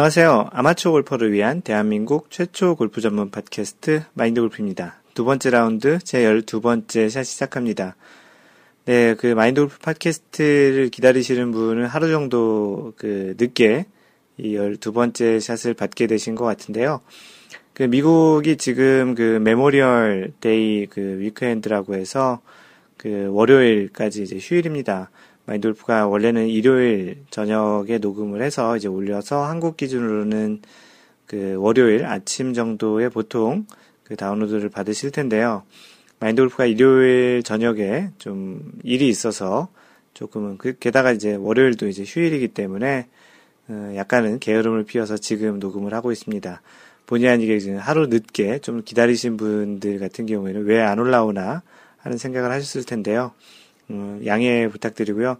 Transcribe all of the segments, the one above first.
안녕하세요. 아마추어 골퍼를 위한 대한민국 최초 골프 전문 팟캐스트 마인드 골프입니다. 두 번째 라운드 제 12번째 샷 시작합니다. 네, 그 마인드 골프 팟캐스트를 기다리시는 분은 하루 정도 그 늦게 이 12번째 샷을 받게 되신 것 같은데요. 그 미국이 지금 그 Memorial Day 그 weekend라고 해서 그 월요일까지 이제 휴일입니다. 마인돌프가 원래는 일요일 저녁에 녹음을 해서 이제 올려서 한국 기준으로는 그 월요일 아침 정도에 보통 그 다운로드를 받으실 텐데요. 마인돌프가 일요일 저녁에 좀 일이 있어서 조금은 그 게다가 이제 월요일도 이제 휴일이기 때문에 어, 약간은 게으름을 피워서 지금 녹음을 하고 있습니다. 본의 아니게 하루 늦게 좀 기다리신 분들 같은 경우에는 왜 안 올라오나 하는 생각을 하셨을 텐데요. 음, 양해 부탁드리고요.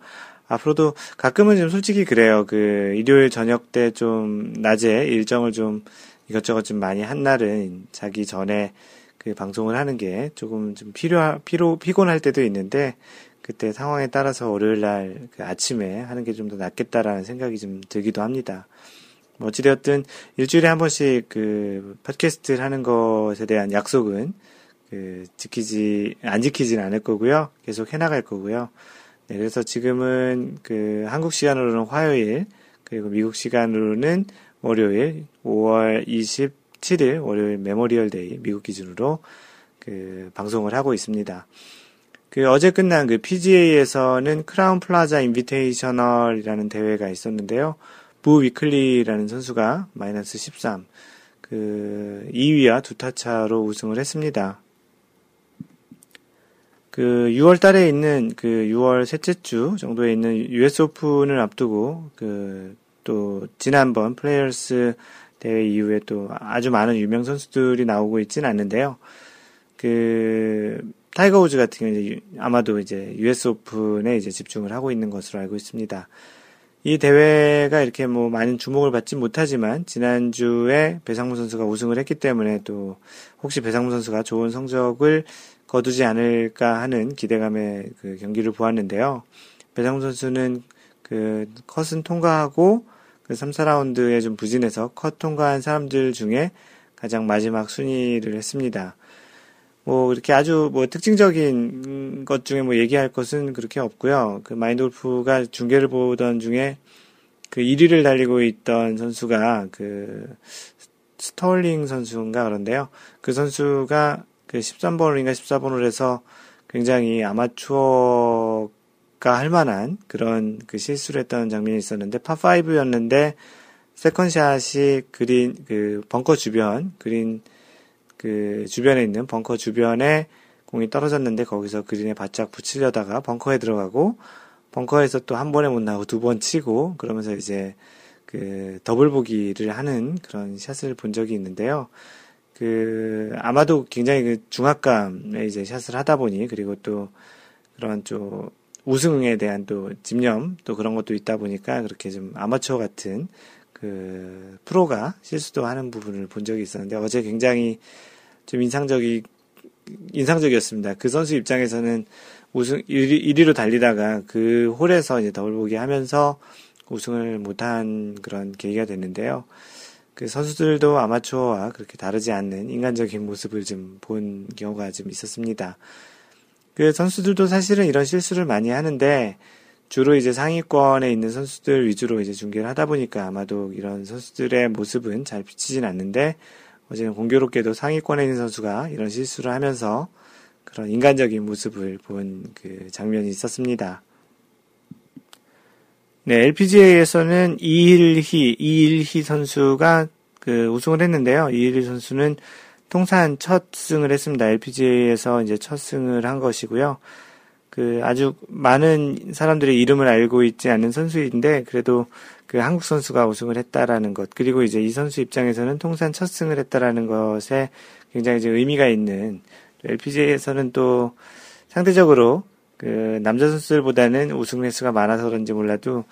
앞으로도 가끔은 좀 솔직히 그래요. 그 일요일 저녁 때 좀 낮에 일정을 좀 이것저것 좀 많이 한 날은 자기 전에 그 방송을 하는 게 조금 좀 필요 피로 피곤할 때도 있는데 그때 상황에 따라서 월요일 날 그 아침에 하는 게 좀 더 낫겠다라는 생각이 좀 들기도 합니다. 뭐 어찌되었든 일주일에 한 번씩 그 팟캐스트를 하는 것에 대한 약속은 그 지키지 안 지키지는 않을 거고요. 계속 해나갈 거고요. 네, 그래서 지금은 그 한국 시간으로는 화요일 그리고 미국 시간으로는 월요일 5월 27일 월요일 Memorial Day 미국 기준으로 그 방송을 하고 있습니다. 그 어제 끝난 그 PGA에서는 Crowne Plaza Invitational이라는 대회가 있었는데요. 부 위클리라는 선수가 마이너스 13, 그 2위와 두 타 차로 우승을 했습니다. 그 6월 달에 있는 그 6월 셋째 주 정도에 있는 US 오픈을 앞두고 그 또 지난번 Players 대회 이후에 또 아주 많은 유명 선수들이 나오고 있지는 않는데요. 그 타이거 우즈 같은 경우 이제 아마도 이제 US 오픈에 이제 집중을 하고 있는 것으로 알고 있습니다. 이 대회가 이렇게 뭐 많은 주목을 받지 못하지만 지난주에 배상무 선수가 우승을 했기 때문에 또 혹시 배상무 선수가 좋은 성적을 거두지 않을까 하는 기대감에 그 경기를 보았는데요. 배상무 선수는 그 컷은 통과하고 그 3, 4라운드에 좀 부진해서 컷 통과한 사람들 중에 가장 마지막 순위를 했습니다. 뭐 이렇게 아주 뭐 특징적인 것 중에 뭐 얘기할 것은 그렇게 없고요. 그 마인드 골프가 중계를 보던 중에 그 1위를 달리고 있던 선수가 그 스톨링 선수인가 그런데요. 그 선수가 그 13번인가 14번 홀에서 굉장히 아마추어가 할 만한 그런 그 실수를 했던 장면이 있었는데 파5였는데 second shot이 그린 그 벙커 주변 그린 그 주변에 있는 벙커 주변에 공이 떨어졌는데 거기서 그린에 바짝 붙이려다가 벙커에 들어가고 벙커에서 또 한 번에 못 나오고 두 번 치고 그러면서 이제 그 더블 보기를 하는 그런 샷을 본 적이 있는데요. 그 아마도 굉장히 그 중압감에 이제 샷을 하다 보니 그리고 또 그런 좀 우승에 대한 또 집념 또 그런 것도 있다 보니까 그렇게 좀 아마추어 같은 그 프로가 실수도 하는 부분을 본 적이 있었는데 어제 굉장히 좀 인상적이 인상적이었습니다. 그 선수 입장에서는 우승 1위, 1위로 달리다가 그 홀에서 이제 더블 보기 하면서 우승을 못한 그런 계기가 됐는데요. 그 선수들도 아마추어와 그렇게 다르지 않는 인간적인 모습을 좀 본 경우가 좀 있었습니다. 그 선수들도 사실은 이런 실수를 많이 하는데 주로 이제 상위권에 있는 선수들 위주로 이제 중계를 하다 보니까 아마도 이런 선수들의 모습은 잘 비치진 않는데 어제는 공교롭게도 상위권에 있는 선수가 이런 실수를 하면서 그런 인간적인 모습을 본 그 장면이 있었습니다. 네, LPGA에서는 이일희, 이일희 선수가 그 우승을 했는데요. 이일희 선수는 통산 첫 승을 했습니다. LPGA에서 이제 첫 승을 한 것이고요. 그 아주 많은 사람들의 이름을 알고 있지 않는 선수인데 그래도 그 한국 선수가 우승을 했다라는 것 그리고 이제 이 선수 입장에서는 통산 첫 승을 했다라는 것에 굉장히 이제 의미가 있는 LPGA에서는 또 상대적으로 그 남자 선수들보다는 우승 횟수가 많아서 그런지 몰라도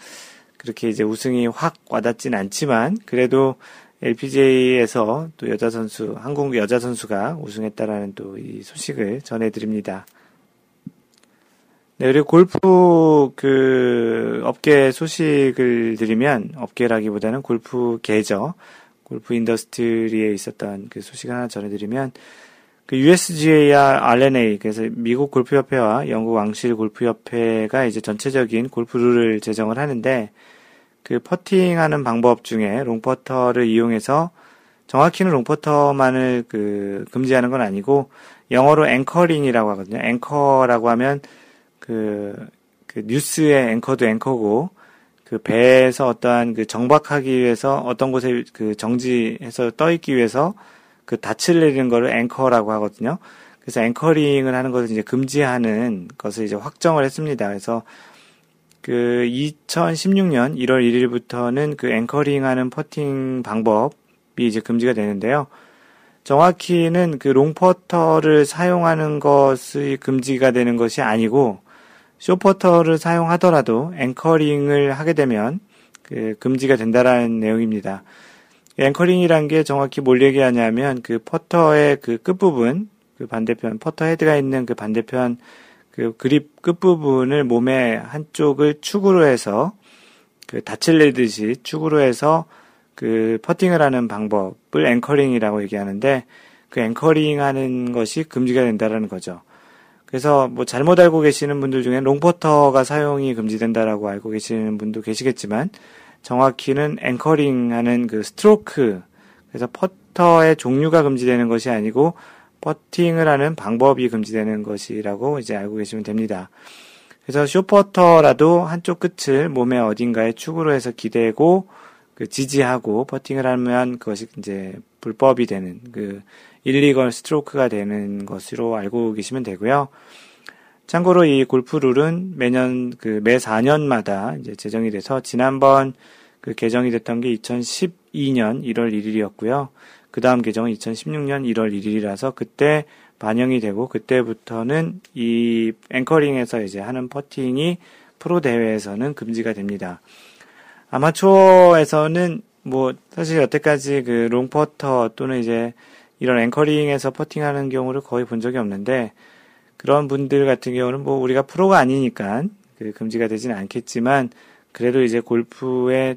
그렇게 이제 우승이 확 와닿진 않지만 그래도 LPGA에서 또 여자 선수 한국 여자 선수가 우승했다라는 또 이 소식을 전해드립니다. 네, 그리고 골프 그 업계 소식을 드리면 업계라기보다는 골프 계죠. 골프 industry에 있었던 그 소식 하나 전해드리면 그 USGA와 R&A 그래서 미국 골프협회와 영국 왕실 골프협회가 이제 전체적인 골프 룰을 제정을 하는데 그 퍼팅하는 방법 중에 long putter를 이용해서 정확히는 long putter만을 그 금지하는 건 아니고 영어로 anchoring이라고 하거든요. 앵커라고 하면 그, 그 뉴스의 앵커도 앵커고 그 배에서 어떠한 그 정박하기 위해서 어떤 곳에 그 정지해서 떠 있기 위해서 그 닻을 내리는 거를 앵커라고 하거든요. 그래서 anchoring을 하는 것을 이제 금지하는 것을 이제 확정을 했습니다. 그래서 그 2016년 1월 1일부터는 그 anchoring 하는 퍼팅 방법이 이제 금지가 되는데요. 정확히는 그 long putter를 사용하는 것이 금지가 되는 것이 아니고 short putter를 사용하더라도 anchoring을 하게 되면 그 금지가 된다라는 내용입니다. anchoring이란 게 정확히 뭘 얘기하냐면 그 퍼터의 그 끝부분, 그 반대편, 퍼터 헤드가 있는 그 반대편 그 그립 끝부분을 몸의 한쪽을 축으로 해서 기대듯이 축으로 해서 그 퍼팅을 하는 방법을 anchoring이라고 얘기하는데 그 anchoring 하는 것이 금지가 된다라는 거죠. 그래서 뭐 잘못 알고 계시는 분들 중에 long putter가 사용이 금지된다라고 알고 계시는 분도 계시겠지만 정확히는 anchoring 하는 그 스트로크, 그래서 퍼터의 종류가 금지되는 것이 아니고 퍼팅을 하는 방법이 금지되는 것이라고 이제 알고 계시면 됩니다. 그래서 short putter라도 한쪽 끝을 몸의 어딘가에 축으로 해서 기대고 그 지지하고 퍼팅을 하면 그것이 이제 불법이 되는 그 일리걸 스트로크가 되는 것으로 알고 계시면 되고요. 참고로 이 골프 룰은 매년 그 매 4년마다 이제 제정이 돼서 지난번 그 개정이 됐던 게 2012년 1월 1일이었고요. 그 다음 개정은 2016년 1월 1일이라서 그때 반영이 되고 그때부터는 이 앵커링에서 이제 하는 퍼팅이 프로 대회에서는 금지가 됩니다. 아마추어에서는 뭐 사실 여태까지 그 롱퍼터 또는 이제 이런 앵커링에서 퍼팅하는 경우를 거의 본 적이 없는데 그런 분들 같은 경우는 뭐 우리가 프로가 아니니까 그 금지가 되지는 않겠지만 그래도 이제 골프에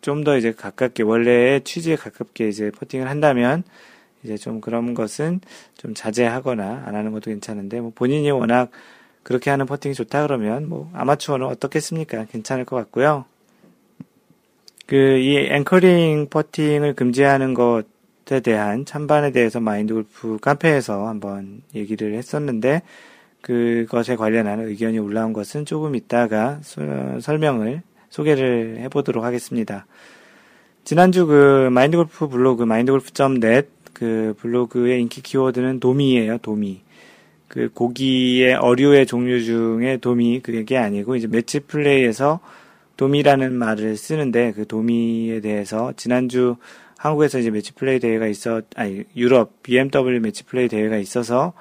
좀 더 이제 가깝게 원래의 취지에 가깝게 이제 퍼팅을 한다면 이제 좀 그런 것은 좀 자제하거나 안 하는 것도 괜찮은데 뭐 본인이 워낙 그렇게 하는 퍼팅이 좋다 그러면 뭐 아마추어는 어떻겠습니까? 괜찮을 것 같고요. 그 이 anchoring 퍼팅을 금지하는 것 것에 대한 찬반에 대해서 마인드 골프 카페에서 한번 얘기를 했었는데 그것에 관련한 의견이 올라온 것은 조금 있다가 설명을 소개를 해보도록 하겠습니다. 지난주 그 마인드 골프 블로그 마인드 골프.net 그 블로그의 인기 키워드는 도미예요, 도미. 그 고기의 어류의 종류 중에 도미 그게 아니고 이제 매치 플레이에서 도미라는 말을 쓰는데 그 도미에 대해서 지난주 한국에서 이제 매치 플레이 대회가 있어, 아니, 유럽 BMW 매치 플레이 대회가 있어서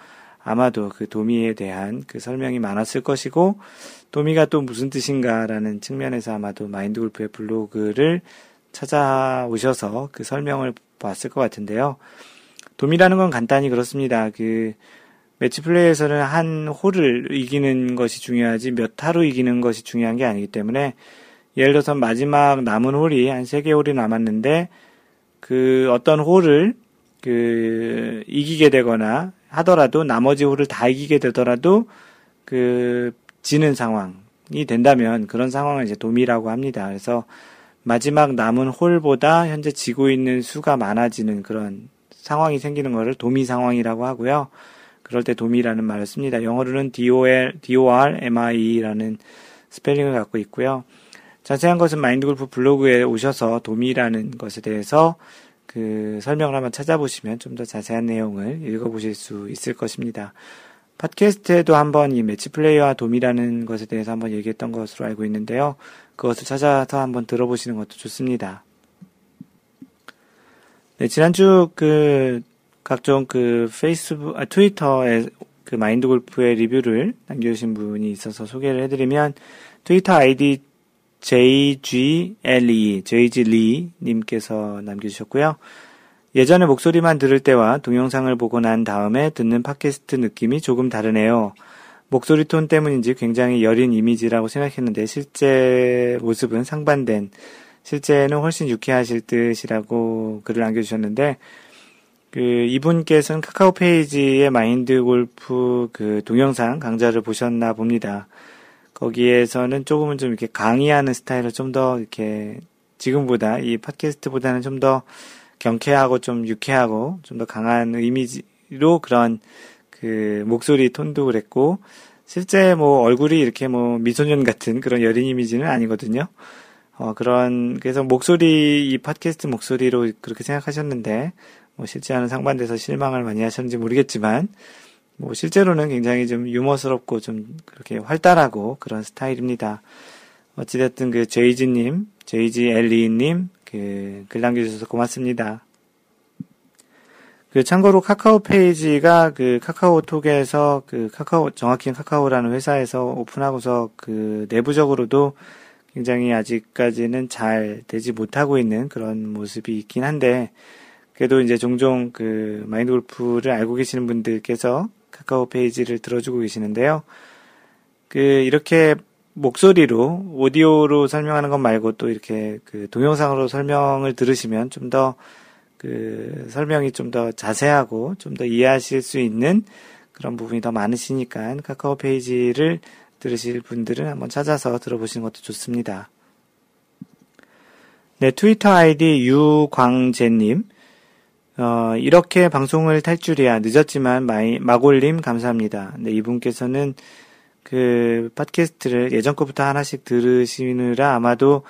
아마도 그 도미에 대한 그 설명이 많았을 것이고, 도미가 또 무슨 뜻인가라는 측면에서 아마도 마인드 골프의 블로그를 찾아오셔서 그 설명을 봤을 것 같은데요. 도미라는 건 간단히 그렇습니다. 그, 매치 플레이에서는 한 홀을 이기는 것이 중요하지 몇 타로 이기는 것이 중요한 게 아니기 때문에 예를 들어서 마지막 남은 홀이 한 세 개 홀이 남았는데 그 어떤 홀을 그 이기게 되거나 하더라도 나머지 홀을 다 이기게 되더라도 그 지는 상황이 된다면 그런 상황을 이제 도미라고 합니다. 그래서 마지막 남은 홀보다 현재 지고 있는 수가 많아지는 그런 상황이 생기는 것을 도미 상황이라고 하고요. 그럴 때 도미라는 말을 씁니다. 영어로는 DOR, DORMI라는 스펠링을 갖고 있고요. 자세한 것은 마인드골프 블로그에 오셔서 도미라는 것에 대해서 그 설명을 한번 찾아보시면 좀 더 자세한 내용을 읽어보실 수 있을 것입니다. 팟캐스트에도 한번 이 매치 플레이와 도미라는 것에 대해서 한번 얘기했던 것으로 알고 있는데요. 그것을 찾아서 한번 들어보시는 것도 좋습니다. 네, 지난주 그 각종 그 페이스북, 아, 트위터에 그 마인드 골프의 리뷰를 남겨주신 분이 있어서 소개를 해드리면 트위터 아이디 JGLE, JGLE 님께서 남겨주셨고요. 예전에 목소리만 들을 때와 동영상을 보고 난 다음에 듣는 팟캐스트 느낌이 조금 다르네요. 목소리 톤 때문인지 굉장히 여린 이미지라고 생각했는데 실제 모습은 상반된 실제는 훨씬 유쾌하실 듯이라고 글을 남겨주셨는데 그 이분께서는 카카오 페이지의 마인드 골프 그 동영상 강좌를 보셨나 봅니다. 거기에서는 조금은 좀 이렇게 강의하는 스타일을 좀더 이렇게 지금보다 이 팟캐스트보다는 좀 더 경쾌하고 좀 유쾌하고 좀 더 강한 이미지로 그런 그 목소리 톤도 그랬고 실제 뭐 얼굴이 이렇게 뭐 미소년 같은 그런 여린 이미지는 아니거든요. 어 그런 그래서 목소리 이 팟캐스트 목소리로 그렇게 생각하셨는데 뭐 실제와는 상반돼서 실망을 많이 하셨는지 모르겠지만 뭐 실제로는 굉장히 좀 유머스럽고 좀 그렇게 활달하고 그런 스타일입니다. 어찌됐든 그 제이지님, 제이지 엘리님 그 글 남겨주셔서 고맙습니다. 그 참고로 카카오 페이지가 그 카카오톡에서 그 카카오 정확히는 카카오라는 회사에서 오픈하고서 그 내부적으로도 굉장히 아직까지는 잘 되지 못하고 있는 그런 모습이 있긴 한데 그래도 이제 종종 그 마인드 골프를 알고 계시는 분들께서 카카오 페이지를 들어주고 계시는데요. 그 이렇게 목소리로 오디오로 설명하는 것 말고 또 이렇게 그 동영상으로 설명을 들으시면 좀 더 그 설명이 좀 더 자세하고 좀 더 이해하실 수 있는 그런 부분이 더 많으시니까 카카오 페이지를 들으실 분들은 한번 찾아서 들어보시는 것도 좋습니다. 네, 트위터 아이디 유광재님. 어, 이렇게 방송을 탈 줄이야. 늦었지만 마이, 마골님 감사합니다. 네, 이분께서는 그 팟캐스트를 예전 것부터 하나씩 들으시느라 아마도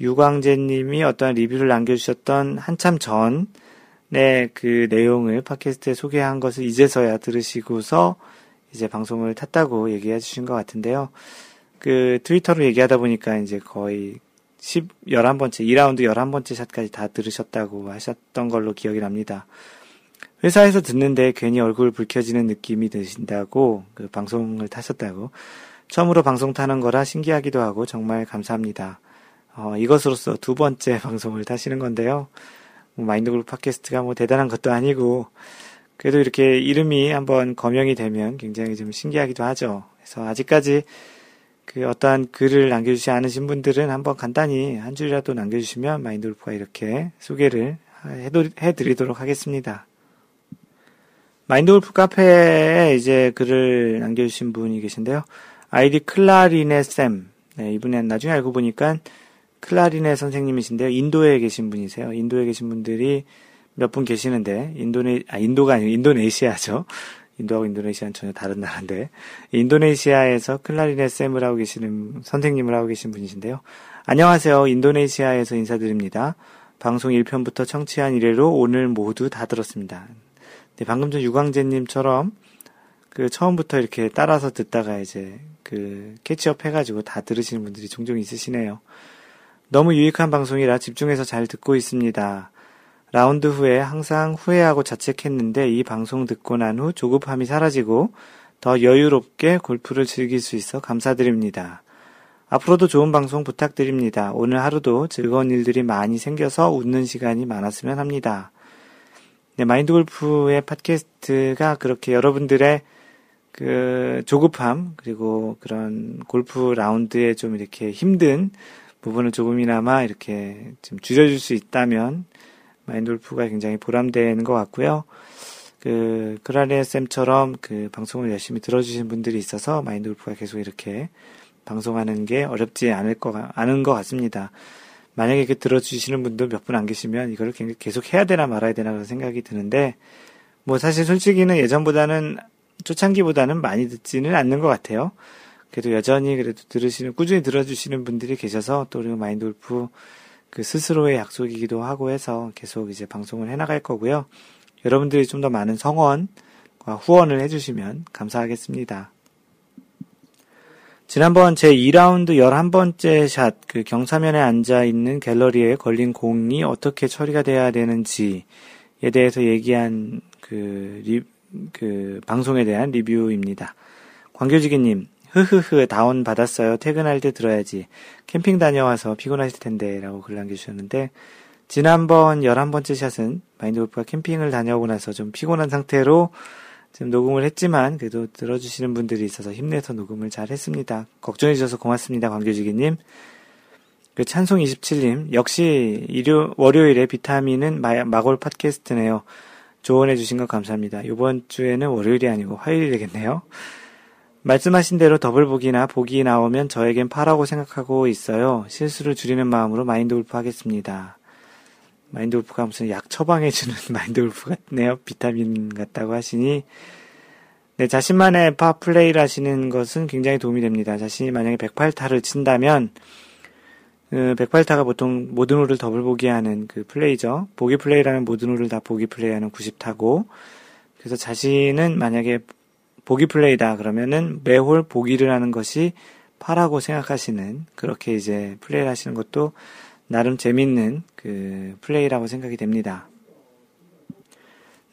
유광재님이 어떤 리뷰를 남겨주셨던 한참 전에 그 내용을 팟캐스트에 소개한 것을 이제서야 들으시고서 이제 방송을 탔다고 얘기해 주신 것 같은데요. 그 트위터로 얘기하다 보니까 이제 거의 10, 11번째, 2라운드 11번째 샷까지 다 들으셨다고 하셨던 걸로 기억이 납니다. 회사에서 듣는데 괜히 얼굴 붉혀지는 느낌이 드신다고 그 방송을 타셨다고 처음으로 방송 타는 거라 신기하기도 하고 정말 감사합니다. 어, 이것으로서 두 번째 방송을 타시는 건데요. 뭐 마인드그룹 팟캐스트가 뭐 대단한 것도 아니고 그래도 이렇게 이름이 한번 거명이 되면 굉장히 좀 신기하기도 하죠. 그래서 아직까지 그 어떠한 글을 남겨주지 않으신 분들은 한번 간단히 한 줄이라도 남겨주시면 마인드골프가 이렇게 소개를 해드리도록 하겠습니다. 마인드골프 카페에 이제 글을 남겨주신 분이 계신데요. 아이디 클라리네 쌤. 네, 이분은 나중에 알고 보니까 클라리네 선생님이신데요. 인도에 계신 분이세요. 인도에 계신 분들이 몇 분 계시는데, 인도네, 아, 인도가 아니고 인도네시아죠. 인도하고 인도네시아는 전혀 다른 나라인데 인도네시아에서 클라리넷 쌤을 하고 계시는 선생님을 하고 계신 분이신데요. 안녕하세요. 인도네시아에서 인사드립니다. 방송 1편부터 청취한 이래로 오늘 모두 다 들었습니다. 네, 방금 전 유광재님처럼 그 처음부터 이렇게 따라서 듣다가 이제 그 catch up 해가지고 다 들으시는 분들이 종종 있으시네요. 너무 유익한 방송이라 집중해서 잘 듣고 있습니다. 라운드 후에 항상 후회하고 자책했는데 이 방송 듣고 난 후 조급함이 사라지고 더 여유롭게 골프를 즐길 수 있어 감사드립니다. 앞으로도 좋은 방송 부탁드립니다. 오늘 하루도 즐거운 일들이 많이 생겨서 웃는 시간이 많았으면 합니다. 네, 마인드 골프의 팟캐스트가 그렇게 여러분들의 그 조급함, 그리고 그런 골프 라운드에 좀 이렇게 힘든 부분을 조금이나마 이렇게 좀 줄여줄 수 있다면 마인돌프가 굉장히 보람되는 것 같고요. 그, 크라리에 쌤처럼 그 방송을 열심히 들어주신 분들이 있어서 마인돌프가 계속 이렇게 방송하는 게 어렵지 않을 거, 않은 것 같습니다. 만약에 이렇게 들어주시는 분들 몇 분 안 계시면 이거를 계속 해야 되나 말아야 되나 그런 생각이 드는데, 뭐 사실 솔직히는 예전보다는 초창기보다는 많이 듣지는 않는 것 같아요. 그래도 여전히 그래도 들으시는, 꾸준히 들어주시는 분들이 계셔서 또 우리 마인돌프 그 스스로의 약속이기도 하고 해서 계속 이제 방송을 해나갈 거고요. 여러분들이 좀 더 많은 성원과 후원을 해주시면 감사하겠습니다. 지난번 제 2라운드 11번째 샷, 그 경사면에 앉아 있는 갤러리에 걸린 공이 어떻게 처리가 돼야 되는지에 대해서 얘기한 그, 리, 그 방송에 대한 리뷰입니다. 광교지기님, 흐흐흐 다운 받았어요. 퇴근할 때 들어야지. 캠핑 다녀와서 피곤하실 텐데 라고 글 남겨주셨는데 지난번 11번째 샷은 마인드 골프가 캠핑을 다녀오고 나서 좀 피곤한 상태로 지금 녹음을 했지만 그래도 들어주시는 분들이 있어서 힘내서 녹음을 잘 했습니다. 걱정해 주셔서 고맙습니다. 광교주기님. 그 찬송 27님 역시 일요 월요일에 비타민은 마, 마골 팟캐스트네요. 조언해 주신 것 감사합니다. 이번 주에는 월요일이 아니고 화요일이 되겠네요. 말씀하신 대로 더블 복이나 복이 나오면 저에겐 파라고 생각하고 있어요. 실수를 줄이는 마음으로 마인드 골프 하겠습니다. 마인드 골프가 무슨 약 처방해주는 마인드 골프 같네요. 비타민 같다고 하시니. 네, 자신만의 파 플레이를 하시는 것은 굉장히 도움이 됩니다. 자신이 만약에 108타를 친다면, 그 108타가 보통 모든 홀을 더블 보기 하는 그 플레이죠. 보기 플레이라는 모든 홀을 다 보기 플레이하는 90타고, 그래서 자신은 만약에 보기 플레이다 그러면은 매홀 보기를 하는 것이 파라고 생각하시는 그렇게 이제 플레이를 하시는 것도 나름 재밌는 그 플레이라고 생각이 됩니다.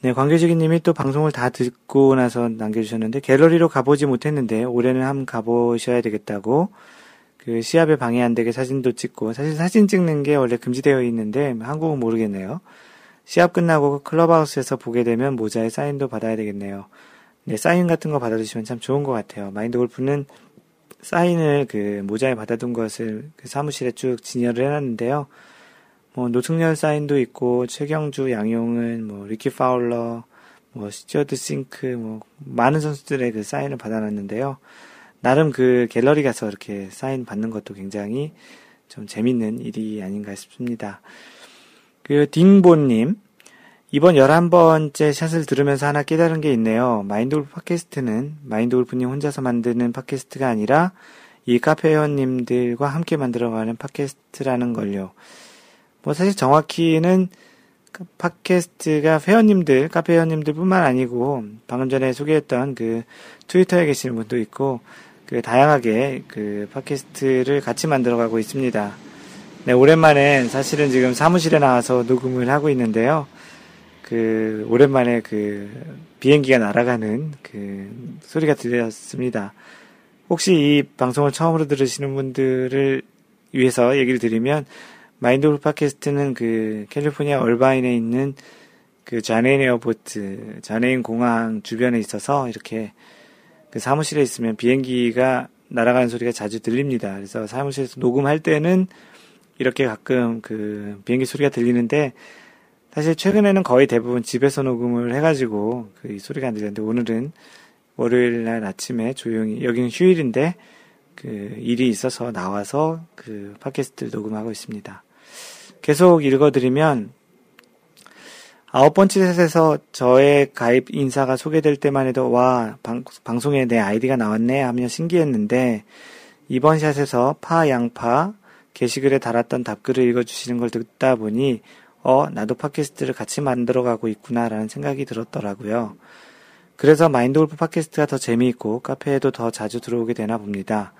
네, 관계주기님이 또 방송을 다 듣고 나서 남겨주셨는데 갤러리로 가보지 못했는데 올해는 한번 가보셔야 되겠다고 그 시합에 방해 안 되게 사진도 찍고 사실 사진 찍는 게 원래 금지되어 있는데 한국은 모르겠네요. 시합 끝나고 클럽하우스에서 보게 되면 모자에 사인도 받아야 되겠네요. 네, 사인 같은 거 받아주시면 참 좋은 것 같아요. 마인드 골프는 사인을 그 모자에 받아둔 것을 그 사무실에 쭉 진열을 해놨는데요. 뭐 노승열 사인도 있고 최경주, 양용은, 뭐 리키 파울러, 뭐 스튜어트 싱크, 뭐 많은 선수들의 그 사인을 받아놨는데요. 나름 그 갤러리 가서 이렇게 사인 받는 것도 굉장히 좀 재밌는 일이 아닌가 싶습니다. 그 딩보님 이번 11번째 샷을 들으면서 하나 깨달은 게 있네요. 마인드골프 팟캐스트는 마인드골프님 혼자서 만드는 팟캐스트가 아니라 이 카페 회원님들과 함께 만들어가는 팟캐스트라는 걸요. 뭐 사실 정확히는 팟캐스트가 회원님들, 카페 회원님들 뿐만 아니고 방금 전에 소개했던 그 트위터에 계시는 분도 있고 그 다양하게 그 팟캐스트를 같이 만들어가고 있습니다. 네, 오랜만에 사실은 지금 사무실에 나와서 녹음을 하고 있는데요. 그 오랜만에 그 비행기가 날아가는 그 소리가 들렸습니다. 혹시 이 방송을 처음으로 들으시는 분들을 위해서 얘기를 드리면 마인드골프 팟캐스트는 그 캘리포니아 얼바인에 있는 그 John Wayne Airport, John Wayne 공항 주변에 있어서 이렇게 그 사무실에 있으면 비행기가 날아가는 소리가 자주 들립니다. 그래서 사무실에서 녹음할 때는 이렇게 가끔 그 비행기 소리가 들리는데 사실 최근에는 거의 대부분 집에서 녹음을 해가지고 그 소리가 안 들렸는데 오늘은 월요일 날 아침에 조용히 여기는 휴일인데 그 일이 있어서 나와서 그 팟캐스트를 녹음하고 있습니다. 계속 읽어드리면 아홉 번째 셋에서 저의 가입 인사가 소개될 때만 해도 와 방, 방송에 내 아이디가 나왔네 하며 신기했는데 이번 샷에서 파 양파 게시글에 달았던 답글을 읽어주시는 걸 듣다 보니 어, 나도 팟캐스트를 같이 만들어가고 있구나라는 생각이 들었더라고요. 그래서 마인드 골프 팟캐스트가 더 재미있고 카페에도 더 자주 들어오게 되나 봅니다.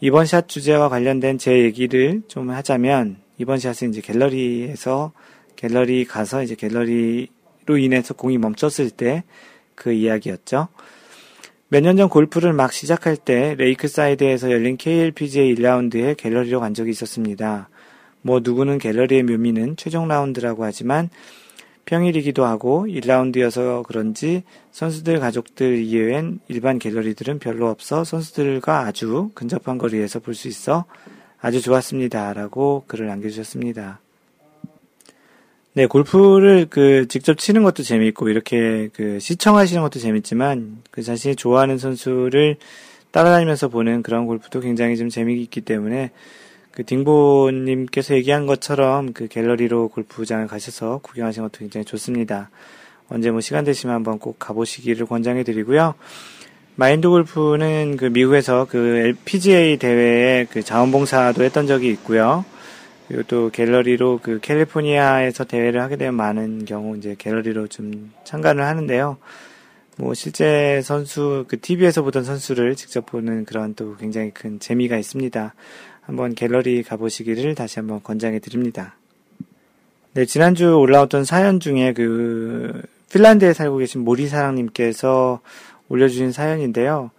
이번 샷 주제와 관련된 제 얘기를 좀 하자면 이번 샷은 이제 갤러리에서 갤러리 가서 이제 갤러리로 인해서 공이 멈췄을 때 그 이야기였죠. 몇 년 전 골프를 막 시작할 때 레이크 사이드에서 열린 KLPGA 1라운드에 갤러리로 간 적이 있었습니다. 뭐 누구는 갤러리의 묘미는 최종 라운드라고 하지만 평일이기도 하고 1라운드여서 그런지 선수들 가족들 이외엔 일반 갤러리들은 별로 없어 선수들과 아주 근접한 거리에서 볼 수 있어 아주 좋았습니다. 라고 글을 남겨주셨습니다. 네, 골프를 그 직접 치는 것도 재미있고 이렇게 그 시청하시는 것도 재밌지만 그 자신이 좋아하는 선수를 따라다니면서 보는 그런 골프도 굉장히 좀 재미있기 때문에 그 딩보님께서 얘기한 것처럼 그 갤러리로 골프장을 가셔서 구경하시는 것도 굉장히 좋습니다. 언제 뭐 시간 되시면 한번 꼭 가보시기를 권장해 드리고요. 마인드 골프는 그 미국에서 그 PGA 대회에 그 자원봉사도 했던 적이 있고요. 그리고 또 갤러리로 그 캘리포니아에서 대회를 하게 되면 많은 경우 이제 갤러리로 좀 참가를 하는데요. 뭐 실제 선수 그 TV에서 보던 선수를 직접 보는 그런 또 굉장히 큰 재미가 있습니다. 한번 갤러리 가보시기를 다시 한번 권장해 드립니다. 네, 지난주 올라왔던 사연 중에 그 핀란드에 살고 계신 모리사랑님께서 올려주신 사연인데요.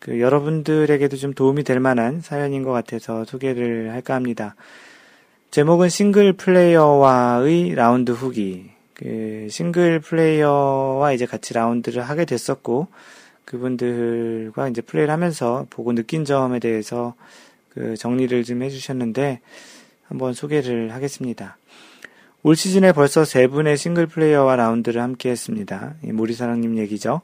그 여러분들에게도 좀 도움이 될 만한 사연인 것 같아서 소개를 할까 합니다. 제목은 싱글 플레이어와의 라운드 후기. 그 싱글 플레이어와 이제 같이 라운드를 하게 됐었고 그분들과 이제 플레이를 하면서 보고 느낀 점에 대해서 그 정리를 좀 해주셨는데 한번 소개를 하겠습니다. 올 시즌에 벌써 세 분의 싱글 플레이어와 라운드를 함께 했습니다. 모리사랑님 얘기죠.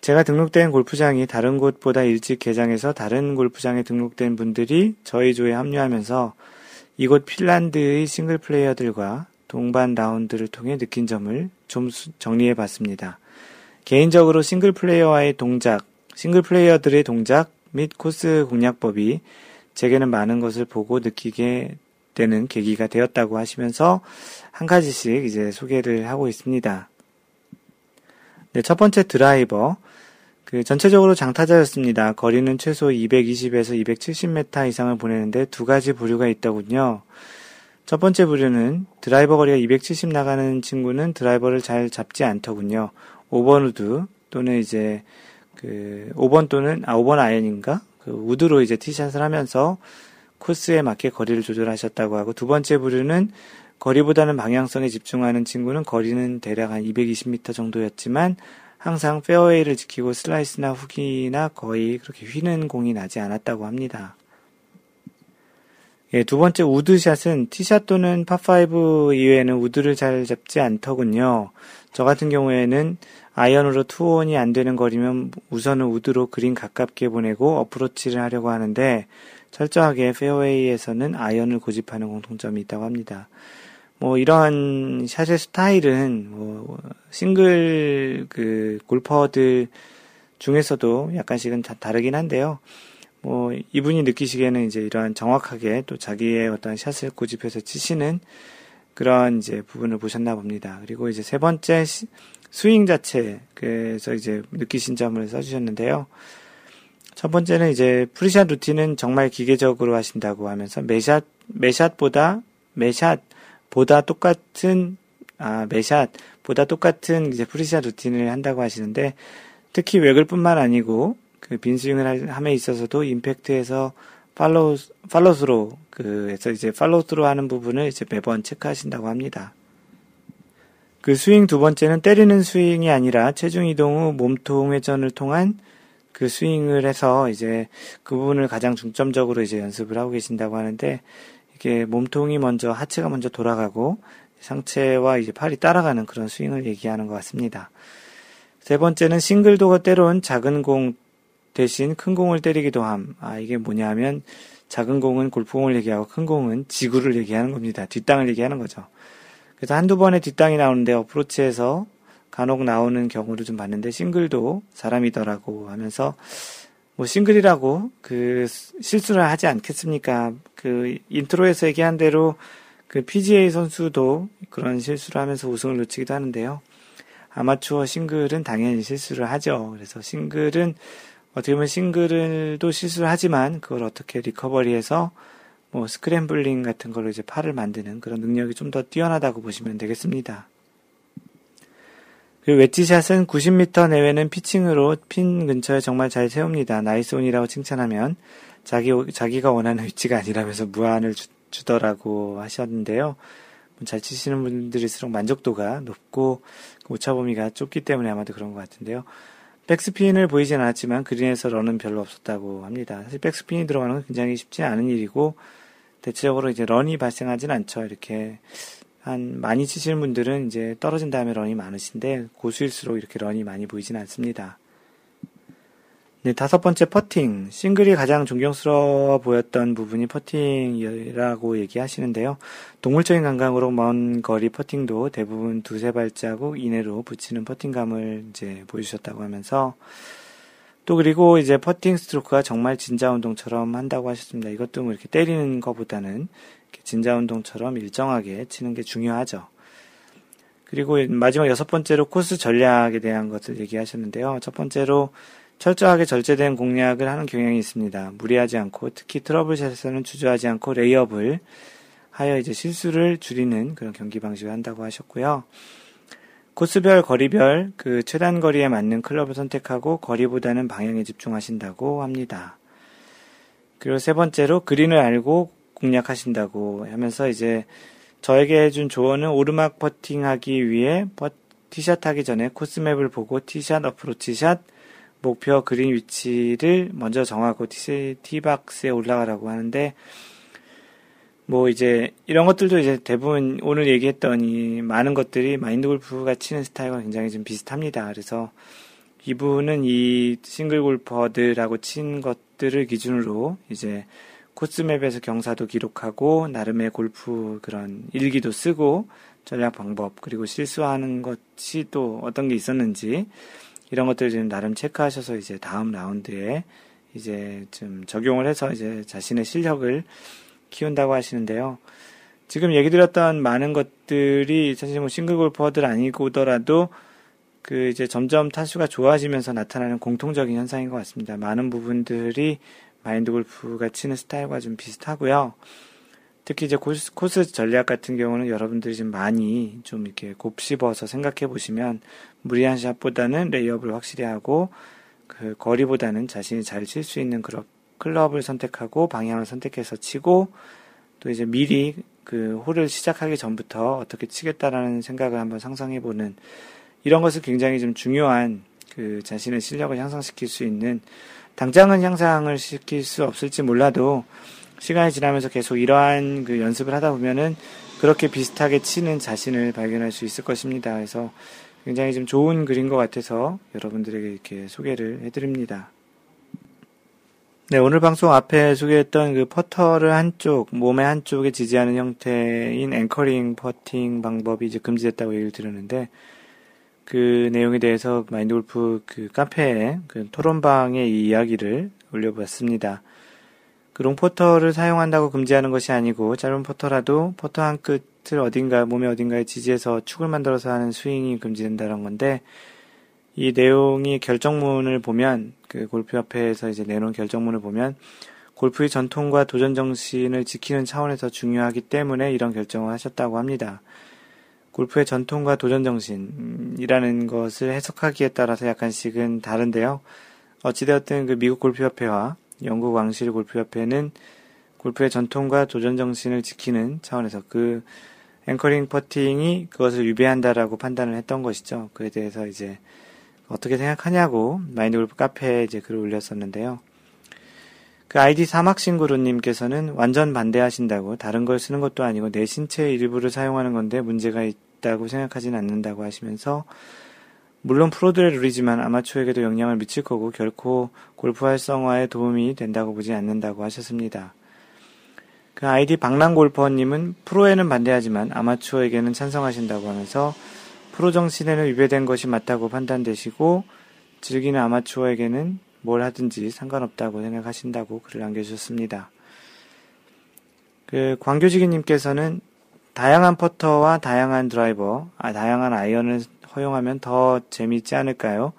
제가 등록된 골프장이 다른 곳보다 일찍 개장해서 다른 골프장에 등록된 분들이 저희 조에 합류하면서 이곳 핀란드의 싱글 플레이어들과 동반 라운드를 통해 느낀 점을 좀 정리해 봤습니다. 개인적으로 싱글 플레이어와의 동작, 싱글 플레이어들의 동작 및 코스 공략법이 제게는 많은 것을 보고 느끼게 되는 계기가 되었다고 하시면서 한 가지씩 이제 소개를 하고 있습니다. 네, 첫 번째 드라이버. 그 전체적으로 장타자였습니다. 거리는 최소 220에서 270m 이상을 보내는데 두 가지 부류가 있더군요. 첫 번째 부류는 드라이버 거리가 270 나가는 친구는 드라이버를 잘 잡지 않더군요. 5번 우드 또는 이제 그 5번 또는 아 5번 아이언인가? 그 우드로 이제 티샷을 하면서 코스에 맞게 거리를 조절하셨다고 하고 두 번째 부류는 거리보다는 방향성에 집중하는 친구는 거리는 대략 한 220m 정도였지만 항상 페어웨이를 지키고 슬라이스나 훅이나 거의 그렇게 휘는 공이 나지 않았다고 합니다. 예, 두 번째 우드샷은 티샷 또는 파5 이외에는 우드를 잘 잡지 않더군요. 저 같은 경우에는 아이언으로 투혼이 안 되는 거리면 우선은 우드로 그린 가깝게 보내고 어프로치를 하려고 하는데 철저하게 페어웨이에서는 아이언을 고집하는 공통점이 있다고 합니다. 뭐 이러한 샷의 스타일은 뭐 싱글 그 골퍼들 중에서도 약간씩은 다 다르긴 한데요. 뭐 이분이 느끼시기에는 이제 이러한 정확하게 또 자기의 어떤 샷을 고집해서 치시는 그런 이제 부분을 보셨나 봅니다. 그리고 이제 세 번째 스윙 자체 그래서 이제 느끼신 점을 써주셨는데요. 첫 번째는 이제 pre-shot routine은 정말 기계적으로 하신다고 하면서 매샷 매샷보다 매샷보다 똑같은 아 매샷보다 똑같은 이제 pre-shot routine을 한다고 하시는데 특히 waggle 뿐만 아니고 그 빈스윙을 함에 있어서도 임팩트에서 팔로우 팔로스로 그에서 이제 팔로스로 하는 부분을 이제 매번 체크하신다고 합니다. 그 스윙 두 번째는 때리는 스윙이 아니라 체중 이동 후 몸통 회전을 통한 그 스윙을 해서 이제 그 부분을 가장 중점적으로 이제 연습을 하고 계신다고 하는데 이게 몸통이 먼저 하체가 먼저 돌아가고 상체와 이제 팔이 따라가는 그런 스윙을 얘기하는 것 같습니다. 세 번째는 싱글도가 때론 작은 공 대신 큰 공을 때리기도 함. 아, 이게 뭐냐면 작은 공은 골프공을 얘기하고 큰 공은 지구를 얘기하는 겁니다. 뒷땅을 얘기하는 거죠. 그래서 한두 번의 뒷땅이 나오는데 어프로치에서 간혹 나오는 경우를 좀 봤는데 싱글도 사람이더라고 하면서 뭐 싱글이라고 그 실수를 하지 않겠습니까? 그 인트로에서 얘기한 대로 그 PGA 선수도 그런 실수를 하면서 우승을 놓치기도 하는데요. 아마추어 싱글은 당연히 실수를 하죠. 그래서 싱글은 어떻게 보면 싱글도 실수를 하지만 그걸 어떻게 recovery해서 뭐 scrambling 같은 걸로 이제 파를 만드는 그런 능력이 좀 더 뛰어나다고 보시면 되겠습니다. 그 웨지샷은 90m 내외는 피칭으로 핀 근처에 정말 잘 세웁니다. nice on이라고 칭찬하면 자기, 자기가 원하는 위치가 아니라면서 무안을 주, 더라고 하셨는데요. 잘 치시는 분들일수록 만족도가 높고 그 오차 범위가 좁기 때문에 아마도 그런 것 같은데요. 백스핀을 보이진 않았지만 그린에서 run은 별로 없었다고 합니다. 사실 백스핀이 들어가는 건 굉장히 쉽지 않은 일이고 대체적으로 이제 run이 발생하진 않죠. 이렇게 한 많이 치시는 분들은 이제 떨어진 다음에 run이 많으신데 고수일수록 이렇게 run이 많이 보이진 않습니다. 네, 다섯 번째 퍼팅. 싱글이 가장 존경스러워 보였던 부분이 퍼팅이라고 얘기하시는데요. 동물적인 감각으로 먼 거리 퍼팅도 대부분 두세 발자국 이내로 붙이는 퍼팅감을 이제 보여주셨다고 하면서 또 그리고 이제 퍼팅 스트로크가 정말 진자 운동처럼 한다고 하셨습니다. 이것도 뭐 이렇게 때리는 것보다는 진자 운동처럼 일정하게 치는 게 중요하죠. 그리고 마지막 여섯 번째로 코스 전략에 대한 것을 얘기하셨는데요. 첫 번째로 철저하게 절제된 공략을 하는 경향이 있습니다. 무리하지 않고 특히 trouble shot에서는 주저하지 않고 lay up을 하여 이제 실수를 줄이는 그런 경기 방식을 한다고 하셨고요. 코스별, 거리별, 그 최단 거리에 맞는 클럽을 선택하고 거리보다는 방향에 집중하신다고 합니다. 그리고 세 번째로 그린을 알고 공략하신다고 하면서 이제 저에게 해준 조언은 오르막 퍼팅하기 위해 퍼, 티샷 하기 전에 코스맵을 보고 티샷, 어프로치샷, 목표 그린 위치를 먼저 정하고 티, 티박스에 올라가라고 하는데 뭐 이제 이런 것들도 이제 대부분 오늘 얘기했던 이 많은 것들이 마인드 골프가 치는 스타일과 굉장히 좀 비슷합니다. 그래서 이분은 이 싱글 골퍼들하고 친 것들을 기준으로 이제 코스맵에서 경사도 기록하고 나름의 골프 그런 일기도 쓰고 전략 방법 그리고 실수하는 것이 또 어떤 게 있었는지 이런 것들을 지금 나름 체크하셔서 이제 다음 라운드에 이제 좀 적용을 해서 이제 자신의 실력을 키운다고 하시는데요. 지금 얘기 드렸던 많은 것들이 사실 뭐 싱글 골퍼들 아니고더라도 그 이제 점점 타수가 좋아지면서 나타나는 공통적인 현상인 것 같습니다. 많은 부분들이 마인드 골프가 치는 스타일과 좀 비슷하고요. 특히 이제 코스, 코스 전략 같은 경우는 여러분들이 좀 많이 좀 이렇게 곱씹어서 생각해 보시면 무리한 샷보다는 lay up을 확실히 하고 그 거리보다는 자신이 잘 칠 수 있는 그런 클럽을 선택하고 방향을 선택해서 치고 또 이제 미리 그 홀을 시작하기 전부터 어떻게 치겠다라는 생각을 한번 상상해 보는 이런 것을 굉장히 좀 중요한 그 자신의 실력을 향상시킬 수 있는 당장은 향상을 시킬 수 없을지 몰라도 시간이 지나면서 계속 이러한 그 연습을 하다 보면은 그렇게 비슷하게 치는 자신을 발견할 수 있을 것입니다. 그래서 굉장히 좀 좋은 글인 것 같아서 여러분들에게 이렇게 소개를 해드립니다. 네, 오늘 방송 앞에 소개했던 그 퍼터를 한쪽, 몸의 한쪽에 지지하는 형태인 앵커링 퍼팅 방법이 이제 금지됐다고 얘기를 들었는데, 그 내용에 대해서 마인드 골프 그 카페에 그 토론방에 이 이야기를 올려봤습니다. 그 롱포터를 사용한다고 금지하는 것이 아니고, 짧은 포터라도 포터 한 끝을 어딘가, 몸의 어딘가에 지지해서 축을 만들어서 하는 스윙이 금지된다는 건데, 이 내용이 결정문을 보면 그 골프협회에서 이제 내놓은 결정문을 보면 골프의 전통과 도전 정신을 지키는 차원에서 중요하기 때문에 이런 결정을 하셨다고 합니다. 골프의 전통과 도전 정신이라는 것을 해석하기에 따라서 약간씩은 다른데요. 어찌되었든 그 미국 골프협회와 영국 왕실 골프협회는 골프의 전통과 도전 정신을 지키는 차원에서 그 앵커링 퍼팅이 그것을 위배한다라고 판단을 했던 것이죠. 그에 대해서 이제 어떻게 생각하냐고 마인드 골프 카페에 이제 글을 올렸었는데요. 그 아이디 사막신구루님께서는 완전 반대하신다고 다른 걸 쓰는 것도 아니고 내 신체의 일부를 사용하는 건데 문제가 있다고 생각하진 않는다고 하시면서 물론 프로들의 룰이지만 아마추어에게도 영향을 미칠 거고 결코 골프 활성화에 도움이 된다고 보지 않는다고 하셨습니다. 그 아이디 방랑골퍼님은 프로에는 반대하지만 아마추어에게는 찬성하신다고 하면서 프로 정신에는 위배된 것이 맞다고 판단되시고 즐기는 아마추어에게는 뭘 하든지 상관없다고 생각하신다고 글을 남겨주셨습니다. 그 광교지기님께서는 다양한 퍼터와 다양한 드라이버, 아, 다양한 아이언을 허용하면 더 재미있지 않을까요?